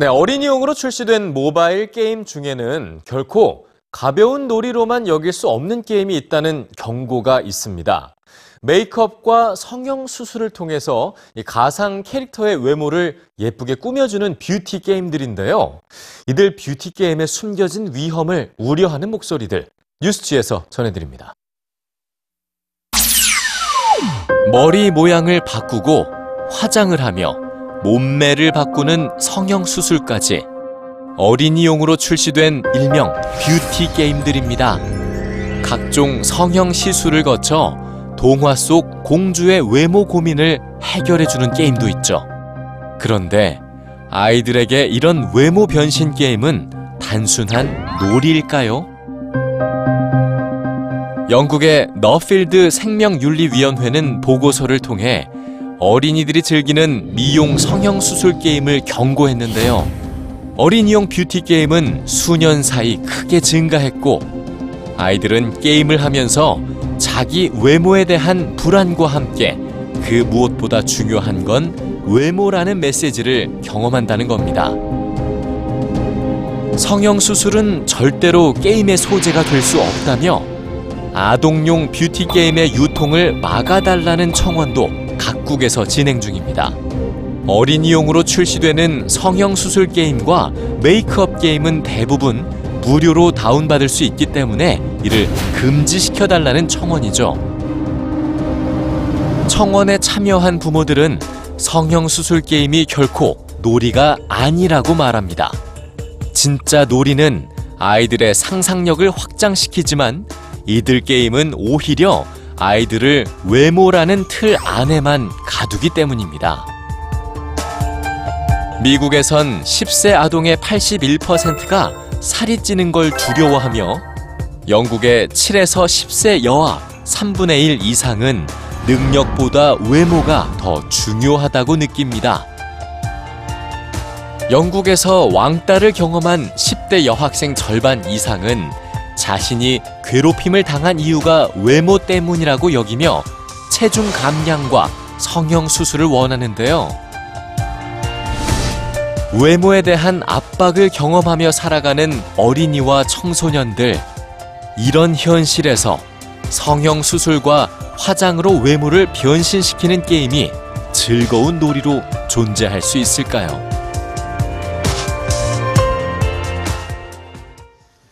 네, 어린이용으로 출시된 모바일 게임 중에는 결코 가벼운 놀이로만 여길 수 없는 게임이 있다는 경고가 있습니다. 메이크업과 성형 수술을 통해서 이 가상 캐릭터의 외모를 예쁘게 꾸며주는 뷰티 게임들인데요. 이들 뷰티 게임에 숨겨진 위험을 우려하는 목소리들 뉴스G에서 전해드립니다. 머리 모양을 바꾸고 화장을 하며 몸매를 바꾸는 성형 수술까지 어린이용으로 출시된 일명 뷰티 게임들입니다. 각종 성형 시술을 거쳐 동화 속 공주의 외모 고민을 해결해주는 게임도 있죠. 그런데 아이들에게 이런 외모 변신 게임은 단순한 놀이일까요? 영국의 너필드 생명윤리위원회는 보고서를 통해 어린이들이 즐기는 미용 성형 수술 게임을 경고했는데요. 어린이용 뷰티 게임은 수년 사이 크게 증가했고 아이들은 게임을 하면서 자기 외모에 대한 불안과 함께 그 무엇보다 중요한 건 외모라는 메시지를 경험한다는 겁니다. 성형 수술은 절대로 게임의 소재가 될 수 없다며 아동용 뷰티 게임의 유통을 막아달라는 청원도 각국에서 진행 중입니다. 어린이용으로 출시되는 성형 수술 게임과 메이크업 게임은 대부분 무료로 다운받을 수 있기 때문에 이를 금지시켜달라는 청원이죠. 청원에 참여한 부모들은 성형 수술 게임이 결코 놀이가 아니라고 말합니다. 진짜 놀이는 아이들의 상상력을 확장시키지만 이들 게임은 오히려 아이들을 외모라는 틀 안에만 가두기 때문입니다. 미국에선 10세 아동의 81%가 살이 찌는 걸 두려워하며 영국의 7에서 10세 여아 3분의 1 이상은 능력보다 외모가 더 중요하다고 느낍니다. 영국에서 왕따를 경험한 10대 여학생 절반 이상은 자신이 괴롭힘을 당한 이유가 외모 때문이라고 여기며 체중 감량과 성형 수술을 원하는데요. 외모에 대한 압박을 경험하며 살아가는 어린이와 청소년들. 이런 현실에서 성형 수술과 화장으로 외모를 변신시키는 게임이 즐거운 놀이로 존재할 수 있을까요?